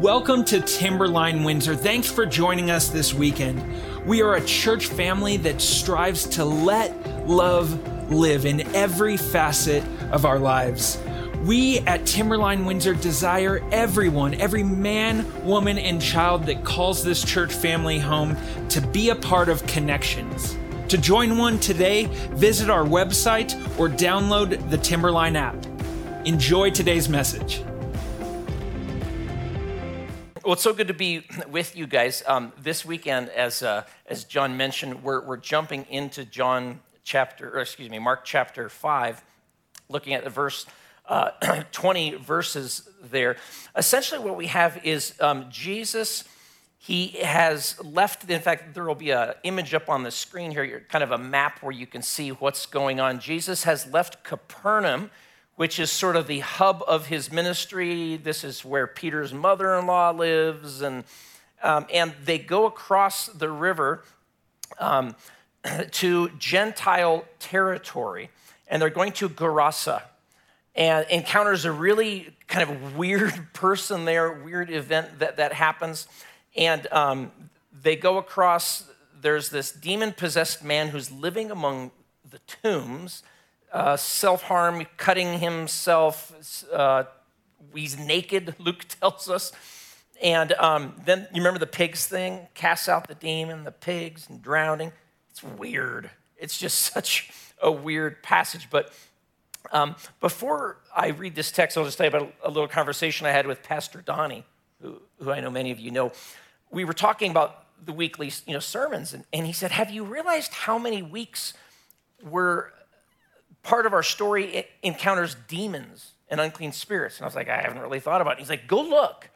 Welcome to Timberline Windsor. Thanks for joining us this weekend. We are a church family that strives to let love live in every facet of our lives. We at Timberline Windsor desire everyone, every man, woman, and child that calls this church family home to be a part of connections. To join one today, visit our website or download the Timberline app. Enjoy today's message. Well, it's so good to be with you guys. Um, this weekend, as, uh, as John mentioned, we're, we're jumping into John chapter, or excuse me, Mark chapter 5, looking at the verse uh, 20 verses there. Essentially, what we have is um, Jesus, he has left, in fact, there will be an image up on the screen here, kind of a map where you can see what's going on. Jesus has left Capernaum which is sort of the hub of his ministry. This is where Peter's mother in law lives. And, um, and they go across the river um, to Gentile territory, and they're going to Gerasa and encounters a really kind of weird person there, weird event that, that happens. And um, they go across, there's this demon possessed man who's living among the tombs uh, self harm, cutting himself. Uh, he's naked, Luke tells us. And um, then you remember the pigs thing? Casts out the demon, the pigs, and drowning. It's weird. It's just such a weird passage. But um, before I read this text, I'll just tell you about a, little conversation I had with Pastor Donnie, who, who, I know many of you know. We were talking about the weekly you know, sermons, and, and he said, Have you realized how many weeks we're part of our story encounters demons and unclean spirits. And I was like, I haven't really thought about it. He's like, go look.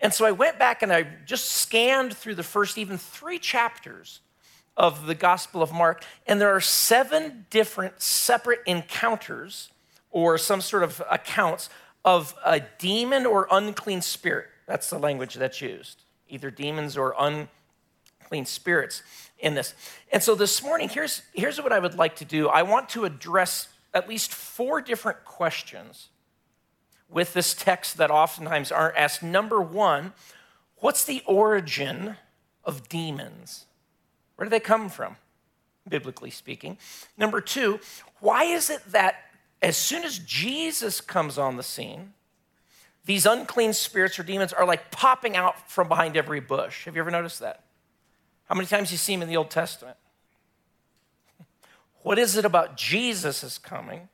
And so I went back and I just scanned through the first even three chapters of the Gospel of Mark, and there are seven different separate encounters or some sort of accounts of a demon or unclean spirit. That's the language that's used, either demons or unclean spirits in this. And so this morning, here's, here's what I would like to do I want to address at least four different questions with this text that oftentimes aren't asked. Number one, what's the origin of demons? Where do they come from, biblically speaking? Number two, why is it that as soon as Jesus comes on the scene, these unclean spirits or demons are like popping out from behind every bush? Have you ever noticed that? How many times you see him in the Old Testament? What is it about Jesus' coming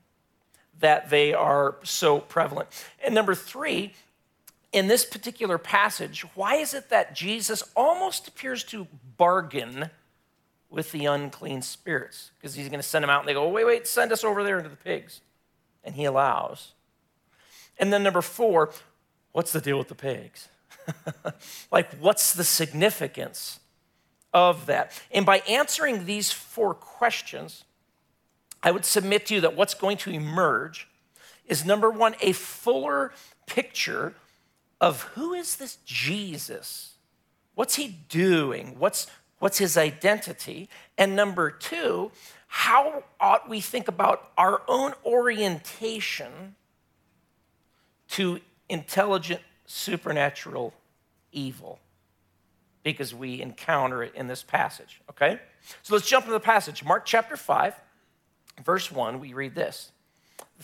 that they are so prevalent? And number three, in this particular passage, why is it that Jesus almost appears to bargain with the unclean spirits? Because he's going to send them out and they go, oh, wait, wait, send us over there into the pigs. And he allows. And then number four, what's the deal with the pigs? like, what's the significance of that. And by answering these four questions, I would submit to you that what's going to emerge is number one, a fuller picture of who is this Jesus? What's he doing? What's, what's his identity? And number two, how ought we think about our own orientation to intelligent supernatural evil? Because we encounter it in this passage, okay? So let's jump into the passage. Mark chapter 5, verse 1, we read this.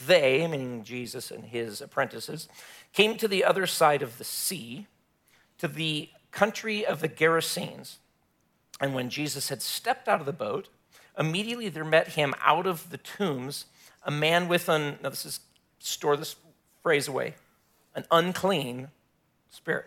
They, meaning Jesus and his apprentices, came to the other side of the sea, to the country of the Gerasenes. And when Jesus had stepped out of the boat, immediately there met him out of the tombs a man with an, now this is, store this phrase away, an unclean spirit.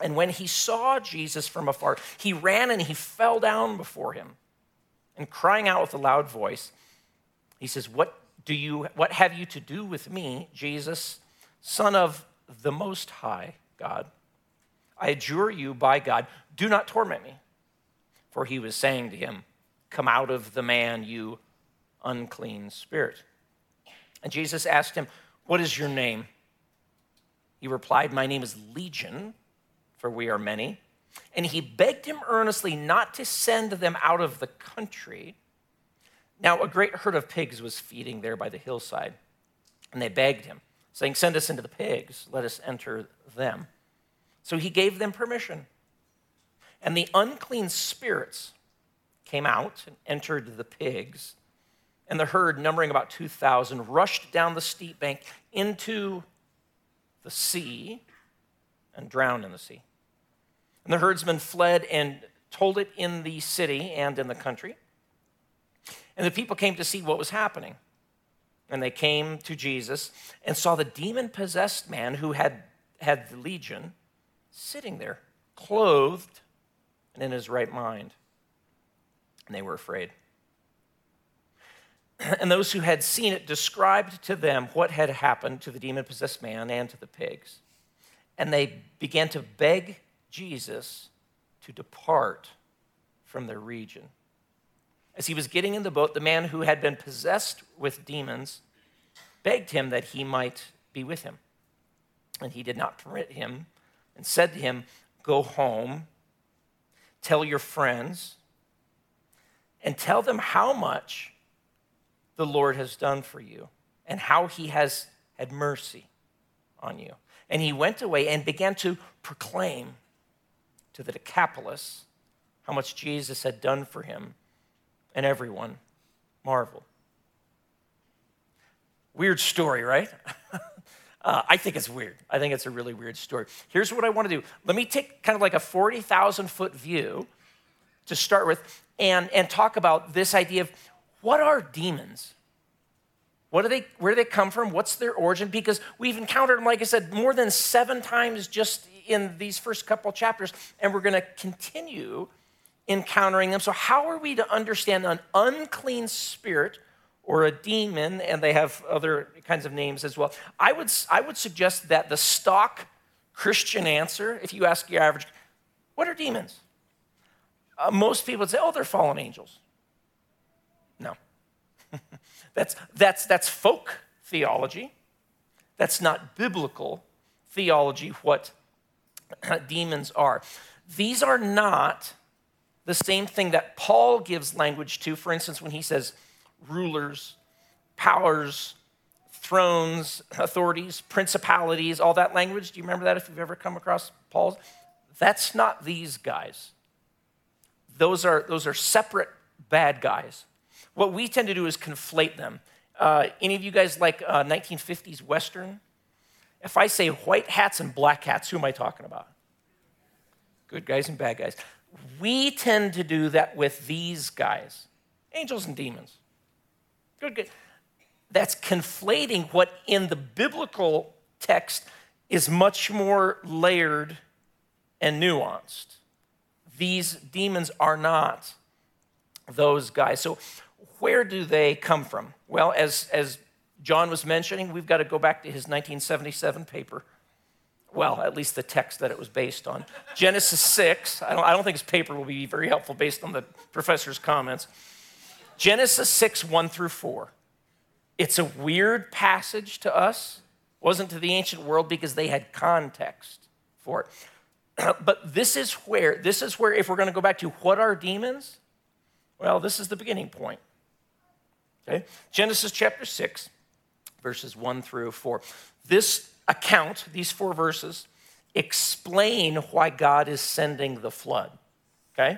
And when he saw Jesus from afar, he ran and he fell down before him. And crying out with a loud voice, he says, What do you what have you to do with me, Jesus, son of the most high God? I adjure you by God, do not torment me. For he was saying to him, Come out of the man, you unclean spirit. And Jesus asked him, What is your name? He replied, My name is Legion, for we are many. And he begged him earnestly not to send them out of the country. Now, a great herd of pigs was feeding there by the hillside, and they begged him, saying, Send us into the pigs, let us enter them. So he gave them permission. And the unclean spirits came out and entered the pigs. And the herd, numbering about 2,000, rushed down the steep bank into the sea and drowned in the sea. And the herdsmen fled and told it in the city and in the country. And the people came to see what was happening. And they came to Jesus and saw the demon possessed man who had had the legion sitting there, clothed and in his right mind. And they were afraid. And those who had seen it described to them what had happened to the demon possessed man and to the pigs. And they began to beg Jesus to depart from their region. As he was getting in the boat, the man who had been possessed with demons begged him that he might be with him. And he did not permit him and said to him, Go home, tell your friends, and tell them how much the Lord has done for you and how he has had mercy on you. And he went away and began to proclaim to the Decapolis how much Jesus had done for him, and everyone marveled. Weird story, right? uh, I think it's weird. I think it's a really weird story. Here's what I want to do let me take kind of like a 40,000 foot view to start with and, and talk about this idea of what are demons? What do they, where do they come from? What's their origin? Because we've encountered them, like I said, more than seven times just in these first couple chapters, and we're going to continue encountering them. So, how are we to understand an unclean spirit or a demon? And they have other kinds of names as well. I would, I would suggest that the stock Christian answer, if you ask your average, what are demons? Uh, most people would say, oh, they're fallen angels. No. that's, that's, that's folk theology. That's not biblical theology, what demons are. These are not the same thing that Paul gives language to, for instance, when he says rulers, powers, thrones, authorities, principalities, all that language. Do you remember that if you've ever come across Paul's? That's not these guys. Those are, those are separate bad guys. What we tend to do is conflate them. Uh, any of you guys like uh, 1950s Western? If I say white hats and black hats, who am I talking about? Good guys and bad guys. We tend to do that with these guys angels and demons. Good, good. That's conflating what in the biblical text is much more layered and nuanced. These demons are not those guys. So, where do they come from? Well, as, as John was mentioning, we've got to go back to his 1977 paper. Well, at least the text that it was based on. Genesis 6. I don't, I don't think his paper will be very helpful based on the professor's comments. Genesis 6, 1 through 4. It's a weird passage to us, it wasn't to the ancient world because they had context for it. but this is where, this is where, if we're going to go back to what are demons, well, this is the beginning point. Okay? Genesis chapter 6, verses 1 through 4. This account, these four verses, explain why God is sending the flood. Okay?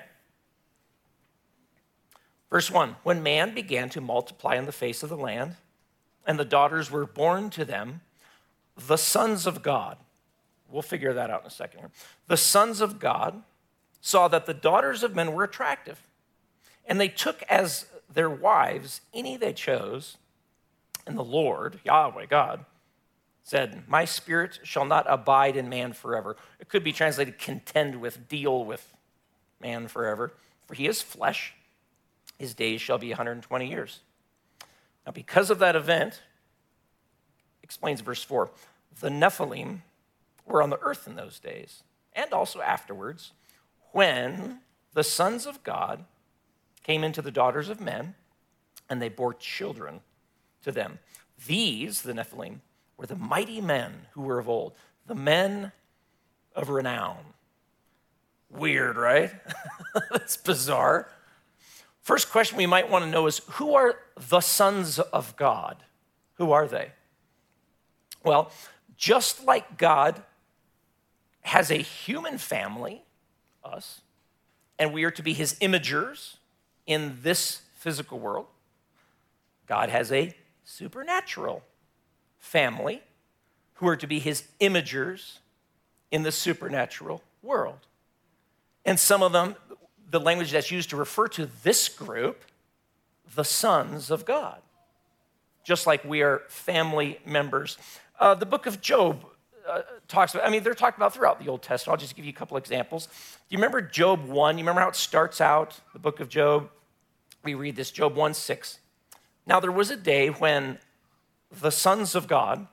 Verse 1 When man began to multiply on the face of the land, and the daughters were born to them, the sons of God, we'll figure that out in a second. The sons of God saw that the daughters of men were attractive, and they took as their wives any they chose and the Lord, Yahweh, God, said, My spirit shall not abide in man forever. It could be translated contend with, deal with man forever. For he is flesh, his days shall be 120 years. Now, because of that event, explains verse 4, the Nephilim were on the earth in those days. and also afterwards, when the sons of God came into the daughters of men, and they bore children to them. These, the Nephilim, were the mighty men who were of old, the men of renown. Weird, right? That's bizarre. First question we might want to know is who are the sons of God? Who are they? Well, just like God has a human family, us, and we are to be his imagers in this physical world, God has a supernatural family who are to be his imagers in the supernatural world. And some of them, the language that's used to refer to this group, the sons of God, just like we are family members. Uh, the book of Job uh, talks about, I mean, they're talked about throughout the Old Testament. I'll just give you a couple examples. Do you remember Job 1? You remember how it starts out, the book of Job? We read this, Job 1 6. Now, there was a day when the sons of God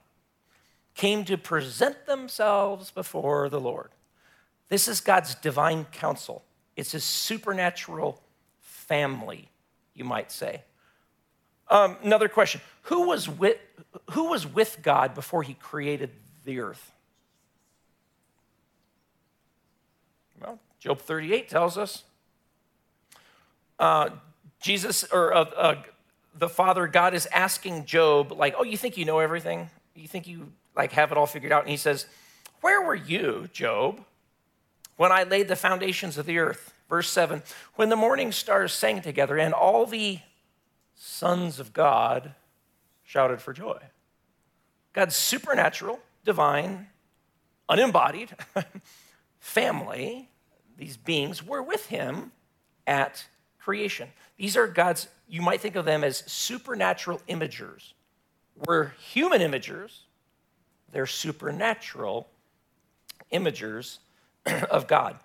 came to present themselves before the Lord. This is God's divine council, it's his supernatural family, you might say. Um, another question who was, with, who was with God before he created the earth? Well, Job 38 tells us. Uh, Jesus, or uh, uh, the Father God is asking Job, like, oh, you think you know everything? You think you like have it all figured out? And he says, Where were you, Job, when I laid the foundations of the earth? Verse 7 When the morning stars sang together and all the sons of God shouted for joy. God's supernatural, divine, unembodied family, these beings, were with him at creation. These are God's, you might think of them as supernatural imagers. We're human imagers, they're supernatural imagers of God.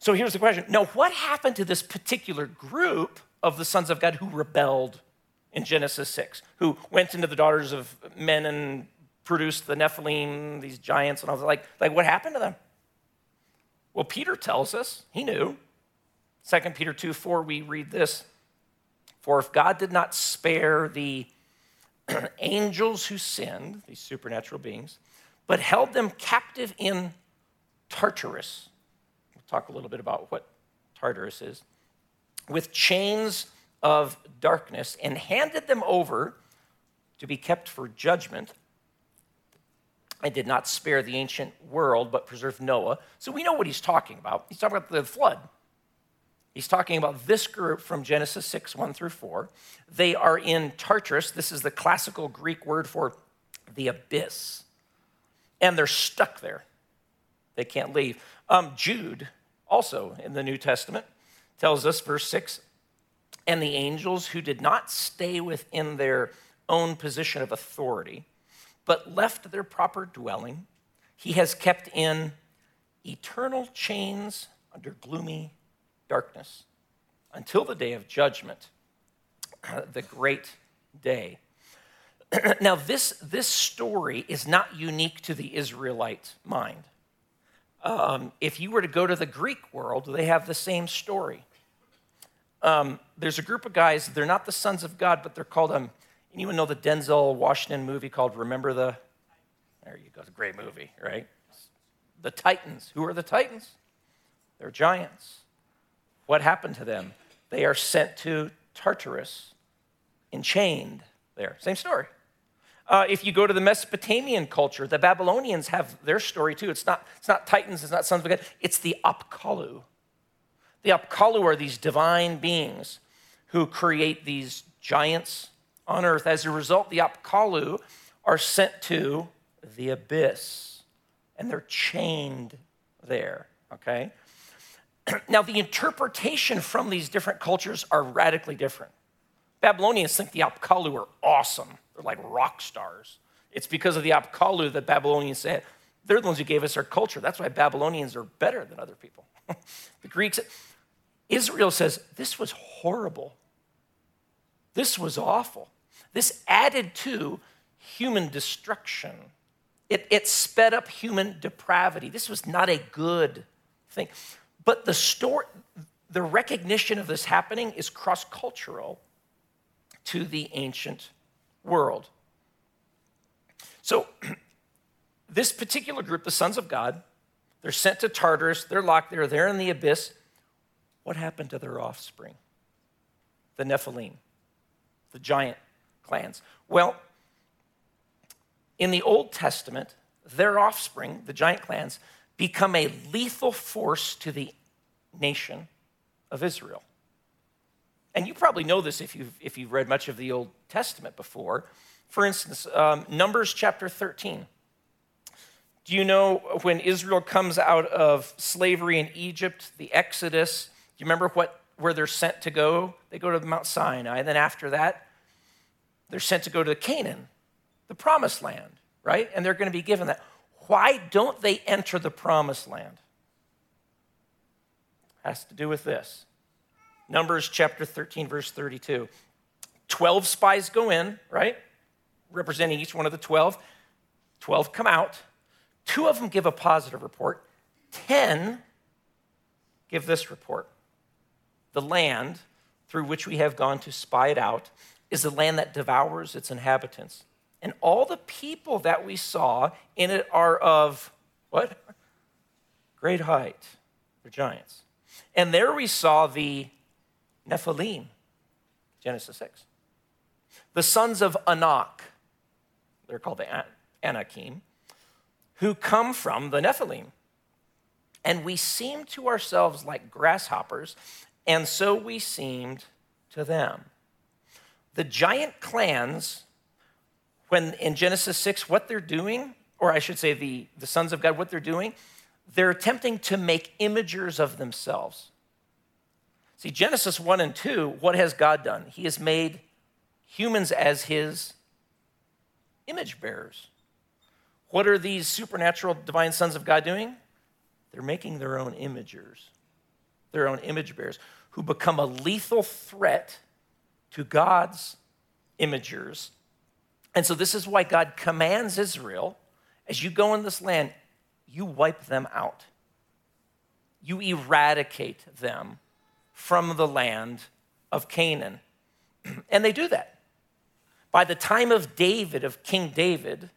So here's the question. Now, what happened to this particular group of the sons of God who rebelled in Genesis 6, who went into the daughters of men and produced the Nephilim, these giants, and all that? Like, like what happened to them? Well, Peter tells us, he knew. 2 Peter 2 4, we read this For if God did not spare the angels who sinned, these supernatural beings, but held them captive in Tartarus, we'll talk a little bit about what Tartarus is, with chains of darkness, and handed them over to be kept for judgment. I did not spare the ancient world, but preserved Noah. So we know what he's talking about. He's talking about the flood. He's talking about this group from Genesis 6, 1 through 4. They are in Tartarus. This is the classical Greek word for the abyss. And they're stuck there. They can't leave. Um, Jude, also in the New Testament, tells us, verse 6 and the angels who did not stay within their own position of authority, but left their proper dwelling, he has kept in eternal chains under gloomy darkness until the day of judgment, the great day. now, this, this story is not unique to the Israelite mind. Um, if you were to go to the Greek world, they have the same story. Um, there's a group of guys, they're not the sons of God, but they're called, um, anyone know the Denzel Washington movie called Remember the? There you go, it's a great movie, right? The Titans. Who are the Titans? They're giants. What happened to them? They are sent to Tartarus, enchained there. Same story. Uh, if you go to the Mesopotamian culture, the Babylonians have their story too. It's not, it's not Titans, it's not sons of God, it's the Apkallu. The Apkallu are these divine beings who create these giants on earth. As a result, the Apkallu are sent to the abyss and they're chained there, okay? now, the interpretation from these different cultures are radically different. Babylonians think the Apkallu are awesome. They're like rock stars. It's because of the Apkallu that Babylonians said, they're the ones who gave us our culture. That's why Babylonians are better than other people. the Greeks, Israel says, this was horrible. This was awful. This added to human destruction. It, it sped up human depravity. This was not a good think. But the story, the recognition of this happening is cross cultural to the ancient world. So, this particular group, the sons of God, they're sent to Tartarus, they're locked there, they're in the abyss. What happened to their offspring? The Nephilim, the giant clans. Well, in the Old Testament, their offspring, the giant clans, become a lethal force to the nation of Israel. And you probably know this if you've, if you've read much of the Old Testament before. For instance, um, Numbers chapter 13. Do you know when Israel comes out of slavery in Egypt, the Exodus? Do you remember what, where they're sent to go? They go to Mount Sinai. And then after that, they're sent to go to Canaan, the promised land, right? And they're going to be given that. Why don't they enter the promised land? Has to do with this. Numbers chapter 13, verse 32. 12 spies go in, right? Representing each one of the 12. 12 come out. Two of them give a positive report. 10 give this report. The land through which we have gone to spy it out is the land that devours its inhabitants. And all the people that we saw in it are of what? Great height. They're giants. And there we saw the Nephilim, Genesis 6. The sons of Anak, they're called the Anakim, who come from the Nephilim. And we seemed to ourselves like grasshoppers, and so we seemed to them. The giant clans, when in Genesis 6, what they're doing, or I should say the, the sons of God, what they're doing, they're attempting to make imagers of themselves. See, Genesis 1 and 2, what has God done? He has made humans as his image bearers. What are these supernatural divine sons of God doing? They're making their own imagers, their own image bearers, who become a lethal threat to God's imagers. And so, this is why God commands Israel as you go in this land, you wipe them out, you eradicate them from the land of Canaan. and they do that. By the time of David, of King David,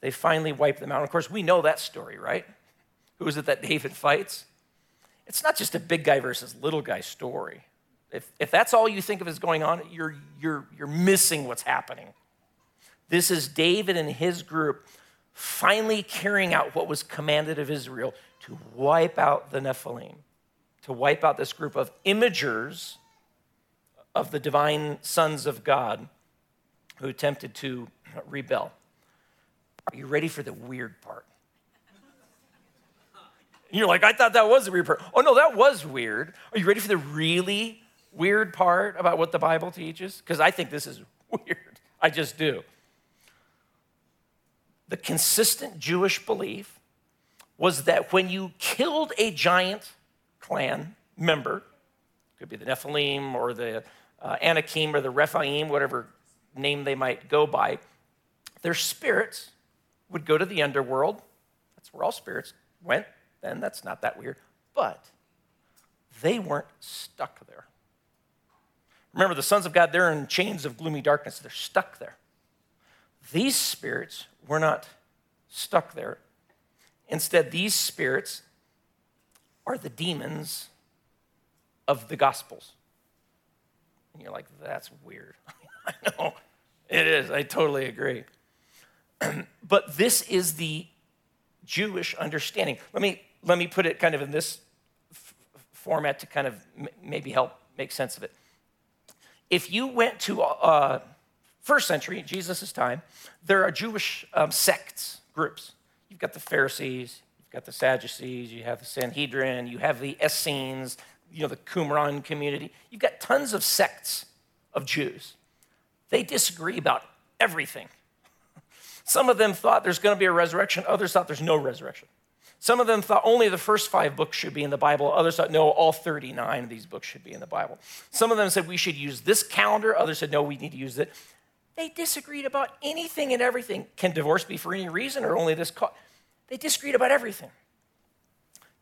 they finally wipe them out. Of course, we know that story, right? Who is it that David fights? It's not just a big guy versus little guy story. If, if that's all you think of as going on, you're, you're, you're missing what's happening. This is David and his group finally carrying out what was commanded of Israel to wipe out the Nephilim to wipe out this group of imagers of the divine sons of God who attempted to rebel. Are you ready for the weird part? You're like, I thought that was the weird part. Oh, no, that was weird. Are you ready for the really weird part about what the Bible teaches? Because I think this is weird. I just do. The consistent Jewish belief was that when you killed a giant clan member, it could be the Nephilim or the uh, Anakim or the Rephaim, whatever name they might go by, their spirits would go to the underworld. That's where all spirits went. Then that's not that weird. But they weren't stuck there. Remember, the sons of God, they're in chains of gloomy darkness. They're stuck there. These spirits were not stuck there. Instead, these spirits are the demons of the Gospels. And you're like, that's weird. I know, it is. I totally agree. but this is the Jewish understanding. Let me, let me put it kind of in this f- format to kind of m- maybe help make sense of it. If you went to uh, first century, Jesus' time, there are Jewish um, sects, groups. You've got the Pharisees, You've got the Sadducees, you have the Sanhedrin, you have the Essenes, you know, the Qumran community. You've got tons of sects of Jews. They disagree about everything. Some of them thought there's going to be a resurrection, others thought there's no resurrection. Some of them thought only the first five books should be in the Bible. Others thought, no, all 39 of these books should be in the Bible. Some of them said we should use this calendar. Others said, no, we need to use it. They disagreed about anything and everything. Can divorce be for any reason or only this? cause? They disagreed about everything.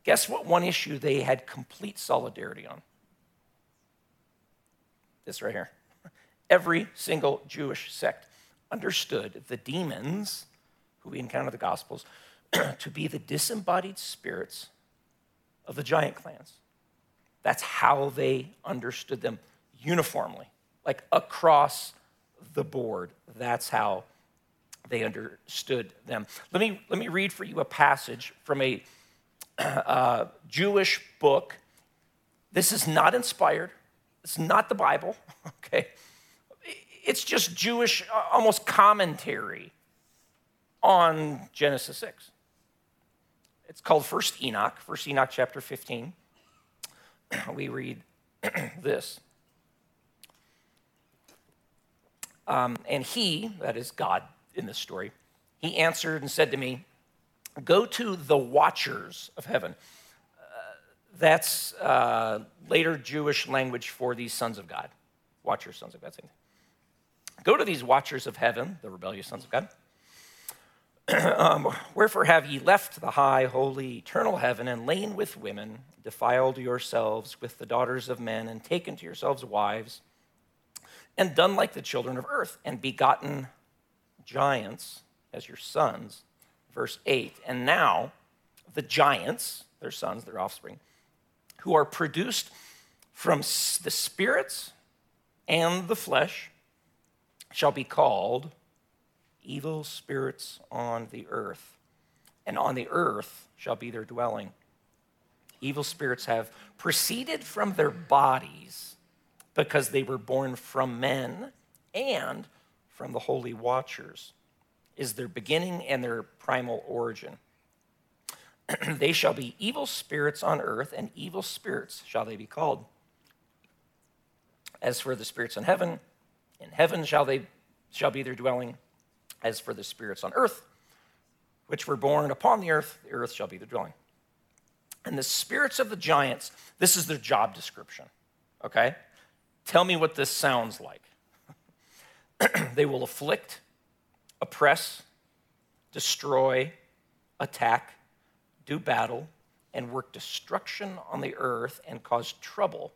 Guess what one issue they had complete solidarity on? This right here. Every single Jewish sect understood the demons who we encounter in the Gospels to be the disembodied spirits of the giant clans. That's how they understood them uniformly, like across the board. That's how they understood them. Let me, let me read for you a passage from a uh, Jewish book. This is not inspired, it's not the Bible, okay? It's just Jewish, uh, almost commentary on Genesis 6. It's called First Enoch, First Enoch chapter 15. We read this. Um, and he, that is God in this story, he answered and said to me, Go to the watchers of heaven. Uh, that's uh, later Jewish language for these sons of God. Watchers, sons of God. Same Go to these watchers of heaven, the rebellious sons of God um, Wherefore have ye left the high, holy, eternal heaven, and lain with women, defiled yourselves with the daughters of men, and taken to yourselves wives, and done like the children of earth, and begotten giants as your sons? Verse 8. And now the giants, their sons, their offspring, who are produced from the spirits and the flesh, shall be called evil spirits on the earth, and on the earth shall be their dwelling. Evil spirits have proceeded from their bodies because they were born from men and from the holy watchers, is their beginning and their primal origin. they shall be evil spirits on earth, and evil spirits shall they be called. As for the spirits in heaven, in heaven shall they shall be their dwelling as for the spirits on earth, which were born upon the earth, the earth shall be their dwelling. And the spirits of the giants, this is their job description, okay? Tell me what this sounds like. they will afflict, oppress, destroy, attack, do battle, and work destruction on the earth and cause trouble.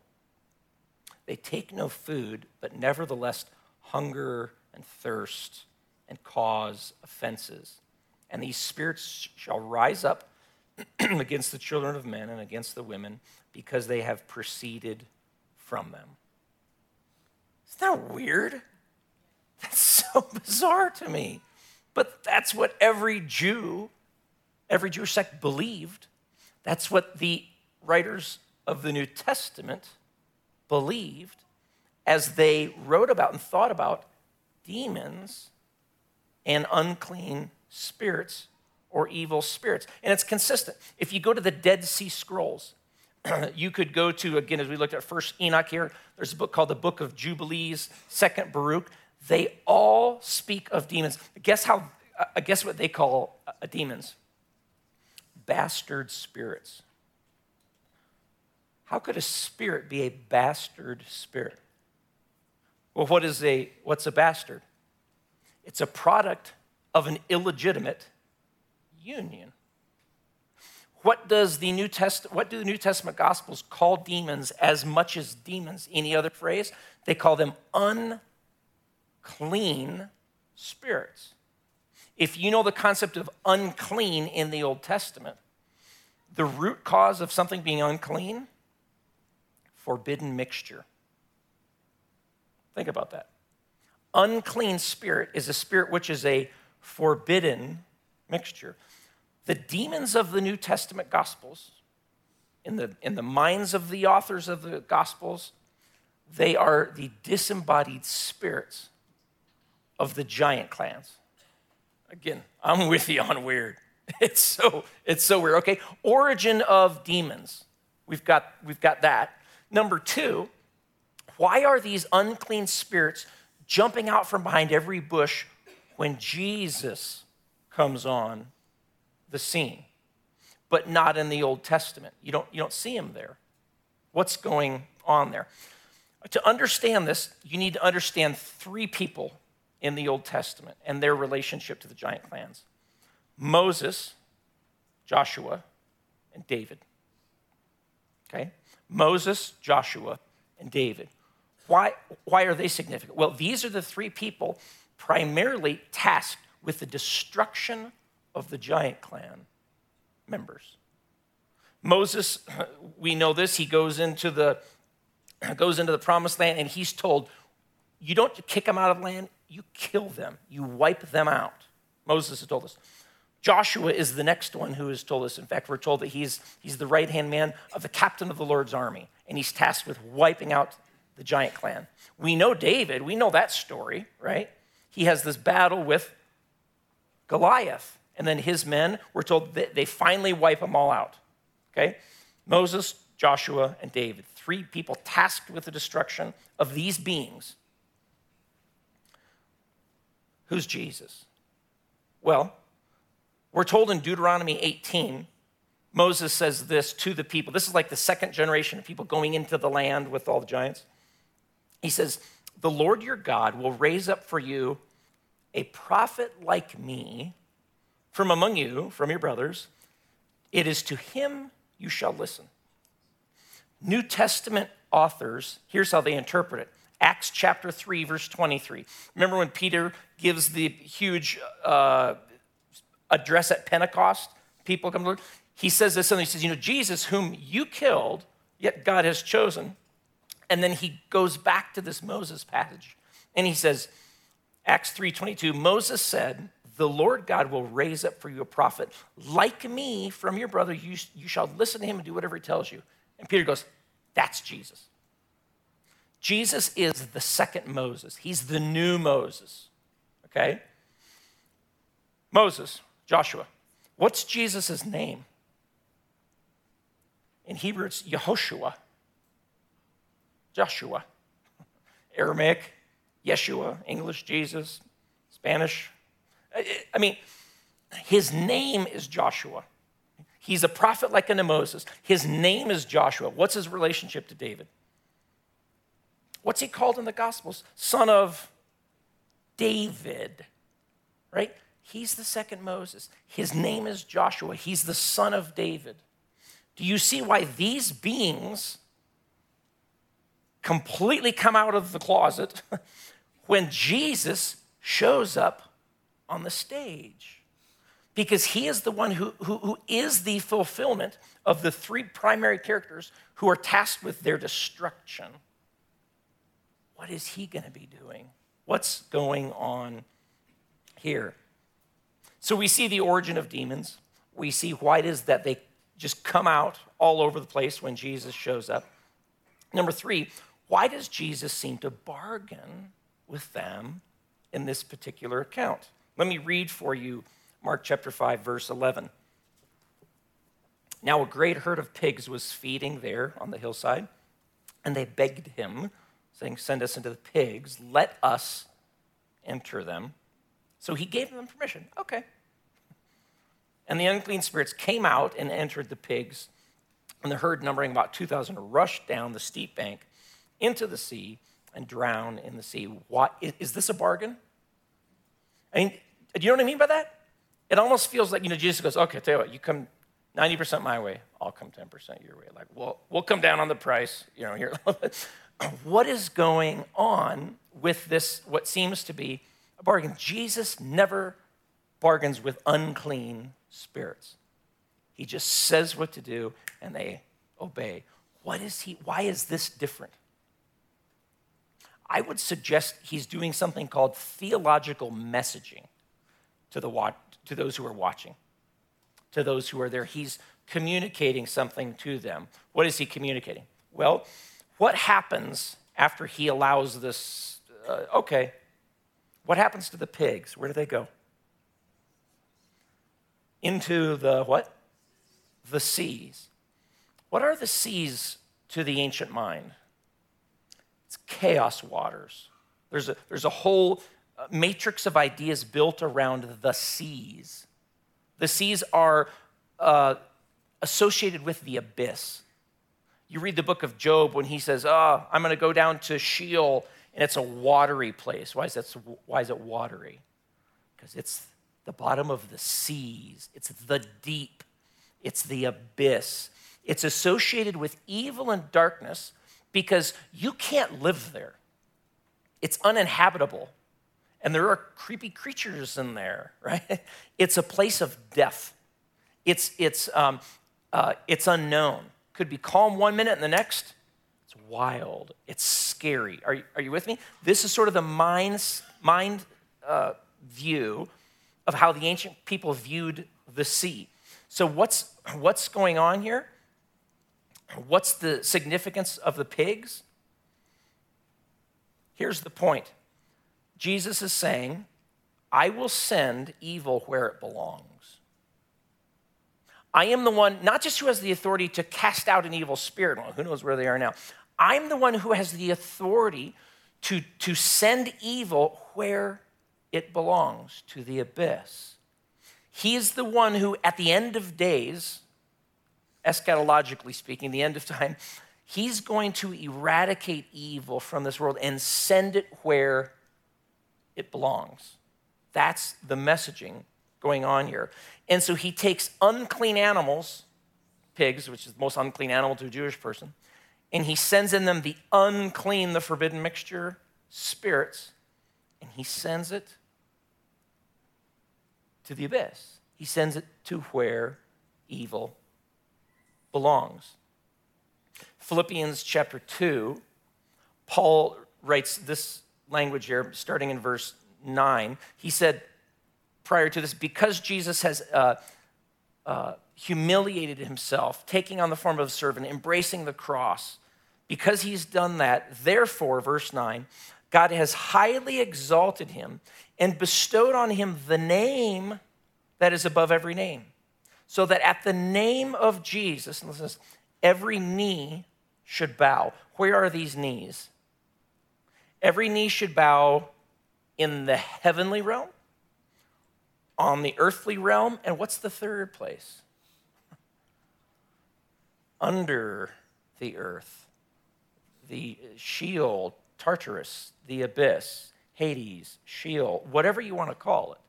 They take no food, but nevertheless hunger and thirst and cause offenses. And these spirits shall rise up against the children of men and against the women because they have proceeded from them. Isn't that weird? That's so bizarre to me. But that's what every Jew, every Jewish sect believed. That's what the writers of the New Testament believed as they wrote about and thought about demons and unclean spirits or evil spirits. And it's consistent. If you go to the Dead Sea Scrolls, you could go to, again, as we looked at first Enoch here, there's a book called the Book of Jubilees, second Baruch. They all speak of demons. Guess how, uh, guess what they call uh, demons? Bastard spirits. How could a spirit be a bastard spirit? Well, what is a, what's a bastard? It's a product of an illegitimate union. What does the New Test, what do the New Testament Gospels call demons as much as demons? Any other phrase? They call them unclean spirits. If you know the concept of unclean in the Old Testament, the root cause of something being unclean, forbidden mixture. Think about that unclean spirit is a spirit which is a forbidden mixture. The demons of the New Testament Gospels, in the, in the minds of the authors of the Gospels, they are the disembodied spirits of the giant clans. Again, I'm with you on weird. It's so, it's so weird. Okay, origin of demons. We've got, we've got that. Number two, why are these unclean spirits jumping out from behind every bush when Jesus comes on the scene, but not in the Old Testament. You don't, you don't see him there. What's going on there? To understand this, you need to understand three people in the Old Testament and their relationship to the giant clans Moses, Joshua, and David. Okay? Moses, Joshua, and David. Why, why are they significant? Well, these are the three people primarily tasked with the destruction of the giant clan members. Moses, we know this, he goes into the goes into the promised land and he's told, you don't kick them out of the land, you kill them, you wipe them out. Moses has told us. Joshua is the next one who has told us. In fact, we're told that he's, he's the right hand man of the captain of the Lord's army, and he's tasked with wiping out the giant clan. We know David, we know that story, right? He has this battle with Goliath, and then his men were told that they finally wipe them all out. Okay? Moses, Joshua, and David, three people tasked with the destruction of these beings. Who's Jesus? Well, we're told in Deuteronomy 18, Moses says this to the people. This is like the second generation of people going into the land with all the giants. He says, The Lord your God will raise up for you a prophet like me from among you, from your brothers. It is to him you shall listen. New Testament authors, here's how they interpret it Acts chapter 3, verse 23. Remember when Peter gives the huge uh, address at Pentecost? People come to look. He says this, and he says, You know, Jesus, whom you killed, yet God has chosen. And then he goes back to this Moses passage, and he says, Acts 3:22, Moses said, the Lord God will raise up for you a prophet like me from your brother. You, you shall listen to him and do whatever he tells you. And Peter goes, That's Jesus. Jesus is the second Moses, he's the new Moses. Okay? Moses, Joshua. What's Jesus' name? In Hebrew, it's Yehoshua. Joshua. Aramaic, Yeshua. English, Jesus. Spanish, I mean, his name is Joshua. He's a prophet like unto Moses. His name is Joshua. What's his relationship to David? What's he called in the Gospels? Son of David, right? He's the second Moses. His name is Joshua. He's the son of David. Do you see why these beings completely come out of the closet when Jesus shows up on the stage because he is the one who, who, who is the fulfillment of the three primary characters who are tasked with their destruction. What is he going to be doing? What's going on here? So we see the origin of demons. We see why it is that they just come out all over the place when Jesus shows up. Number three, why does Jesus seem to bargain with them in this particular account? Let me read for you Mark chapter 5, verse 11. Now, a great herd of pigs was feeding there on the hillside, and they begged him, saying, Send us into the pigs, let us enter them. So he gave them permission. Okay. And the unclean spirits came out and entered the pigs, and the herd, numbering about 2,000, rushed down the steep bank into the sea and drowned in the sea. What, is this a bargain? I mean, do you know what I mean by that? It almost feels like, you know, Jesus goes, okay, tell you what, you come 90% my way, I'll come 10% your way. Like, well, we'll come down on the price, you know, here. what is going on with this, what seems to be a bargain? Jesus never bargains with unclean spirits. He just says what to do and they obey. What is he, why is this different? I would suggest he's doing something called theological messaging to, the, to those who are watching, to those who are there. He's communicating something to them. What is he communicating? Well, what happens after he allows this? Uh, okay, what happens to the pigs? Where do they go? Into the what? The seas. What are the seas to the ancient mind? It's chaos waters. There's a, there's a whole matrix of ideas built around the seas. The seas are uh, associated with the abyss. You read the book of Job when he says, Oh, I'm going to go down to Sheol, and it's a watery place. Why is, that, why is it watery? Because it's the bottom of the seas, it's the deep, it's the abyss. It's associated with evil and darkness because you can't live there. It's uninhabitable. And there are creepy creatures in there, right? It's a place of death. It's, it's, um, uh, it's unknown. Could be calm one minute and the next, it's wild. It's scary. Are you, are you with me? This is sort of the mind, mind uh, view of how the ancient people viewed the sea. So, what's, what's going on here? What's the significance of the pigs? Here's the point Jesus is saying, I will send evil where it belongs. I am the one, not just who has the authority to cast out an evil spirit, well, who knows where they are now. I'm the one who has the authority to, to send evil where it belongs, to the abyss. He is the one who, at the end of days, eschatologically speaking, the end of time, he's going to eradicate evil from this world and send it where it belongs. That's the messaging going on here. And so he takes unclean animals, pigs, which is the most unclean animal to a Jewish person, and he sends in them the unclean, the forbidden mixture spirits, and he sends it to the abyss. He sends it to where evil belongs. Philippians chapter 2, Paul writes this language here, starting in verse 9. He said, prior to this, because Jesus has uh, uh, humiliated himself, taking on the form of a servant, embracing the cross, because he's done that, therefore, verse 9, God has highly exalted him and bestowed on him the name that is above every name. So that at the name of Jesus, listen, every knee should bow. Where are these knees? Every knee should bow in the heavenly realm, on the earthly realm, and what's the third place? Under the earth, the Sheol, Tartarus, the abyss, Hades, Sheol, whatever you want to call it.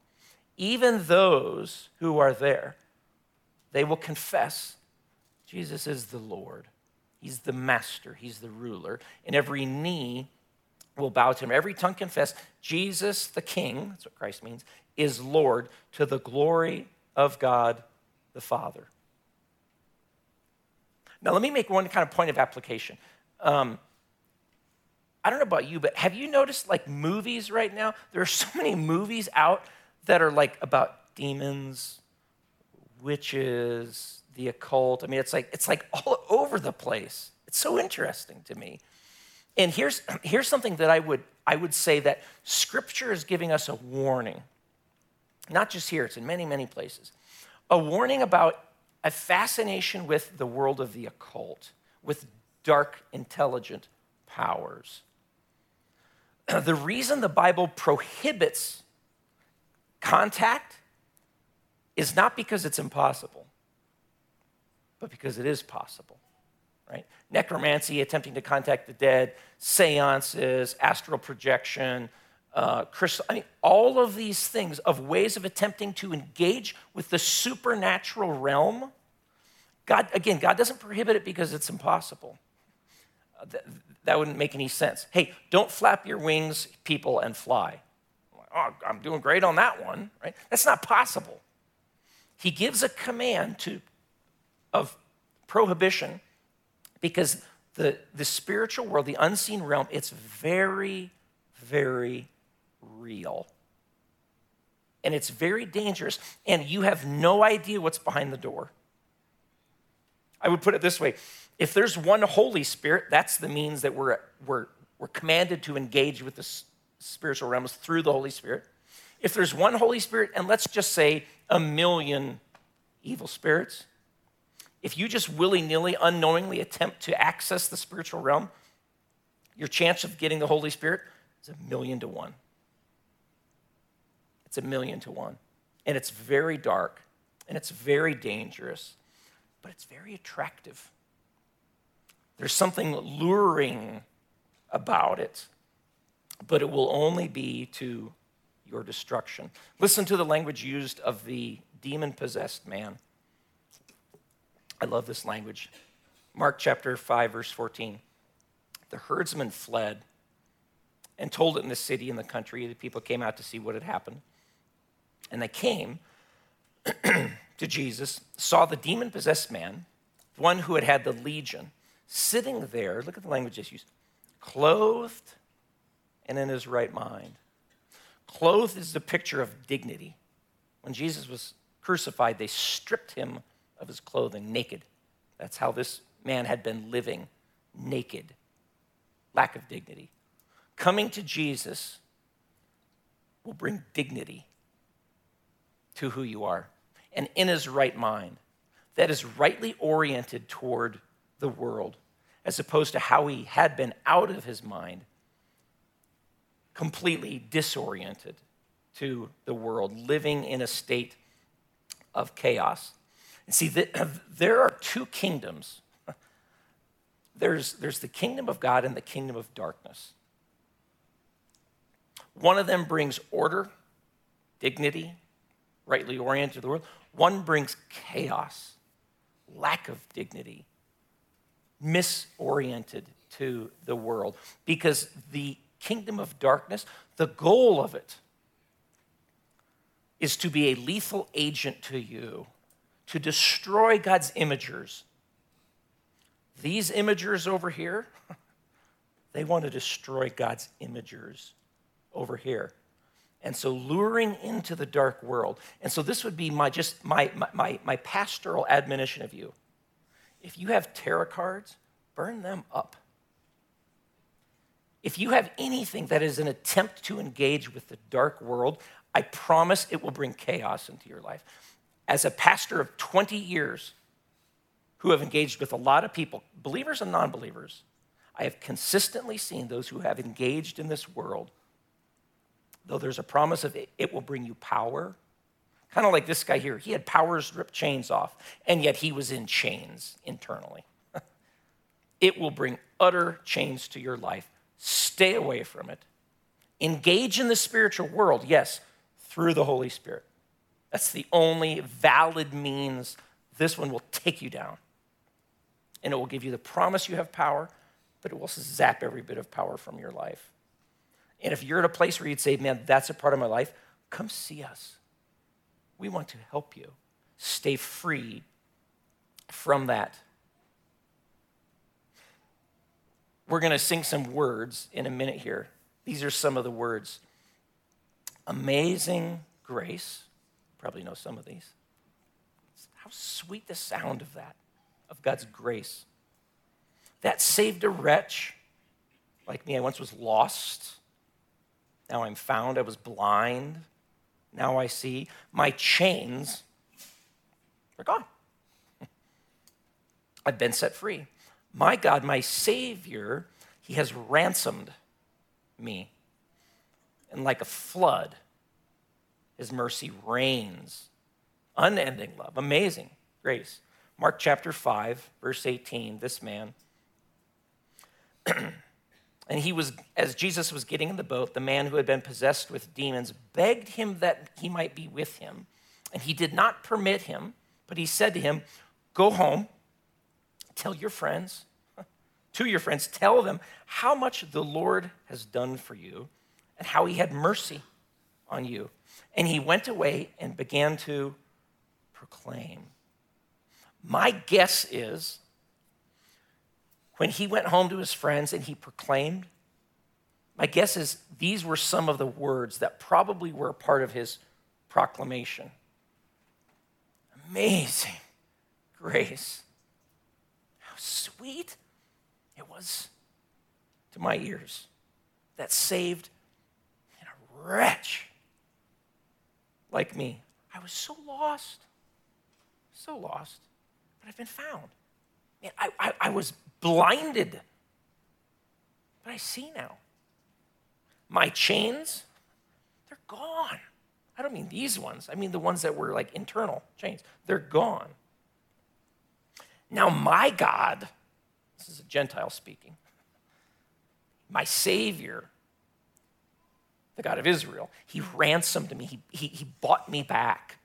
Even those who are there, they will confess Jesus is the Lord. He's the master, he's the ruler, and every knee will bow to him. Every tongue confess Jesus the King, that's what Christ means, is Lord to the glory of God the Father. Now, let me make one kind of point of application. Um, I don't know about you, but have you noticed like movies right now? There are so many movies out that are like about demons, witches, the occult. I mean, it's like it's like all over the place. It's so interesting to me. And here's here's something that I would I would say that Scripture is giving us a warning. Not just here; it's in many many places. A warning about a fascination with the world of the occult, with dark, intelligent powers. The reason the Bible prohibits contact is not because it's impossible but because it is possible, right? Necromancy, attempting to contact the dead, seances, astral projection, uh, crystal, I mean, all of these things of ways of attempting to engage with the supernatural realm. God, again, God doesn't prohibit it because it's impossible. Uh, that, wouldn't make any sense. Hey, don't flap your wings, people, and fly. Oh, I'm doing great on that one, right? That's not possible. He gives a command to of prohibition because the, the spiritual world, the unseen realm, it's very, very real. And it's very dangerous, and you have no idea what's behind the door. I would put it this way if there's one Holy Spirit, that's the means that we're, we're, we're commanded to engage with the spiritual realms through the Holy Spirit. If there's one Holy Spirit, and let's just say a million evil spirits, if you just willy nilly, unknowingly attempt to access the spiritual realm, your chance of getting the Holy Spirit is a million to one. It's a million to one. And it's very dark and it's very dangerous, but it's very attractive. There's something luring about it, but it will only be to your destruction. Listen to the language used of the demon possessed man. I love this language. Mark chapter 5, verse 14. The herdsmen fled and told it in the city and the country. The people came out to see what had happened. And they came to Jesus, saw the demon possessed man, one who had had the legion, sitting there. Look at the language it's used clothed and in his right mind. Clothed is the picture of dignity. When Jesus was crucified, they stripped him of his clothing, naked. That's how this man had been living, naked, lack of dignity. Coming to Jesus will bring dignity to who you are and in his right mind that is rightly oriented toward the world as opposed to how he had been out of his mind, completely disoriented to the world, living in a state of chaos. And see, there are two kingdoms there's, there's the kingdom of God and the kingdom of darkness. One of them brings order, dignity, rightly oriented to the world. One brings chaos, lack of dignity, misoriented to the world. Because the kingdom of darkness, the goal of it is to be a lethal agent to you, to destroy God's imagers. These imagers over here, they want to destroy God's imagers over here. And so luring into the dark world. And so this would be my just my my my pastoral admonition of you. If you have tarot cards, burn them up. If you have anything that is an attempt to engage with the dark world, I promise it will bring chaos into your life. As a pastor of 20 years who have engaged with a lot of people, believers and non believers, I have consistently seen those who have engaged in this world though there's a promise of it, it will bring you power. Kind of like this guy here. He had powers rip chains off, and yet he was in chains internally. it will bring utter chains to your life. Stay away from it. Engage in the spiritual world, yes, through the Holy Spirit. That's the only valid means this one will take you down. And it will give you the promise you have power, but it will zap every bit of power from your life. And if you're at a place where you'd say, man, that's a part of my life, come see us. We want to help you stay free from that. We're going to sing some words in a minute here. These are some of the words Amazing grace. Probably know some of these. How sweet the sound of that, of God's grace. That saved a wretch like me. I once was lost now I'm found. I was blind. Now I see. My chains are gone. I've been set free. My God, my Savior, He has ransomed me. And like a flood, His mercy reigns. Unending love, amazing grace. Mark chapter 5, verse 18, this man. And he was, as Jesus was getting in the boat, the man who had been possessed with demons begged him that he might be with him. And he did not permit him, but he said to him, Go home, tell your friends, to your friends, tell them how much the Lord has done for you and how he had mercy on you. And he went away and began to proclaim. My guess is when he went home to his friends and he proclaimed, my guess is these were some of the words that probably were part of his proclamation. Amazing grace. Sweet it was to my ears that saved a wretch like me. I was so lost, so lost, but I've been found. Man, I, I, I was blinded. But I see now. My chains, they're gone. I don't mean these ones, I mean the ones that were like internal chains. They're gone. Now, my God, this is a Gentile speaking, my Savior, the God of Israel, He ransomed me, He, he, he bought me back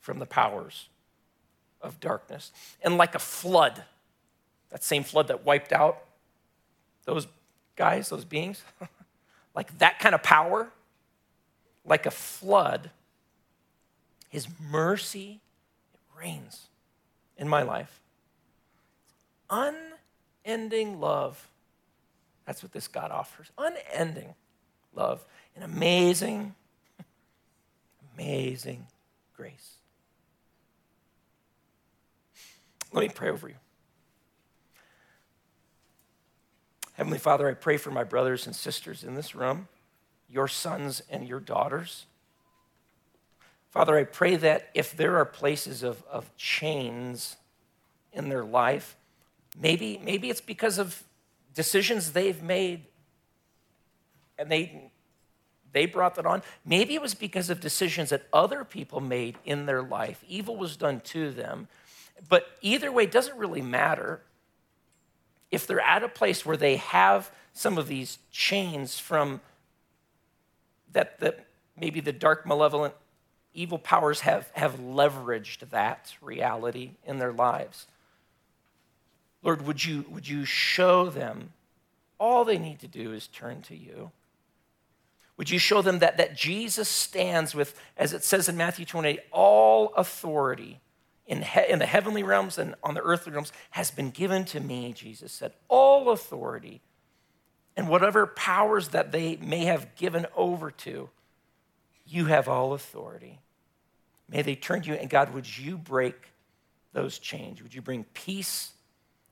from the powers of darkness. And like a flood, that same flood that wiped out those guys, those beings, like that kind of power, like a flood, his mercy reigns in my life. Unending love. That's what this God offers. Unending love and amazing, amazing grace. Let me pray over you. Heavenly Father, I pray for my brothers and sisters in this room, your sons and your daughters. Father, I pray that if there are places of, of chains in their life, maybe, maybe it's because of decisions they've made and they, they brought that on. Maybe it was because of decisions that other people made in their life. Evil was done to them. But either way, it doesn't really matter if they're at a place where they have some of these chains from that, that maybe the dark, malevolent, evil powers have, have leveraged that reality in their lives. Lord, would you, would you show them all they need to do is turn to you? Would you show them that, that Jesus stands with, as it says in Matthew 28, all authority in, he, in the heavenly realms and on the earthly realms has been given to me, Jesus said. All authority and whatever powers that they may have given over to, you have all authority. May they turn to you, and God, would you break those chains? Would you bring peace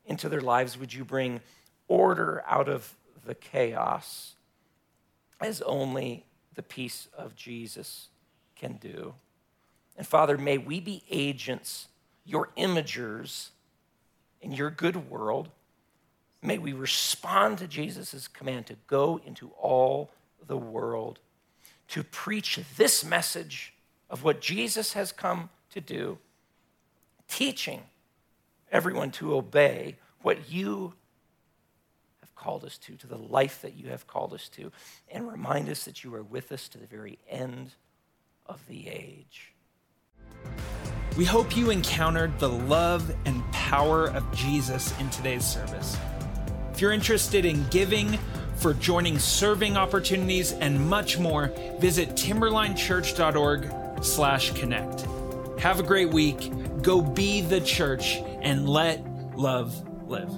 into their lives? Would you bring order out of the chaos as only the peace of Jesus can do? And Father, may we be agents, your imagers in your good world. May we respond to Jesus' command to go into all the world, to preach this message of what Jesus has come to do, teaching everyone to obey what you have called us to, to the life that you have called us to, and remind us that you are with us to the very end of the age. We hope you encountered the love and power of Jesus in today's service. If you're interested in giving, for joining serving opportunities, and much more, visit timberlinechurch.org slash connect. Have a great week. Go be the church and let love live.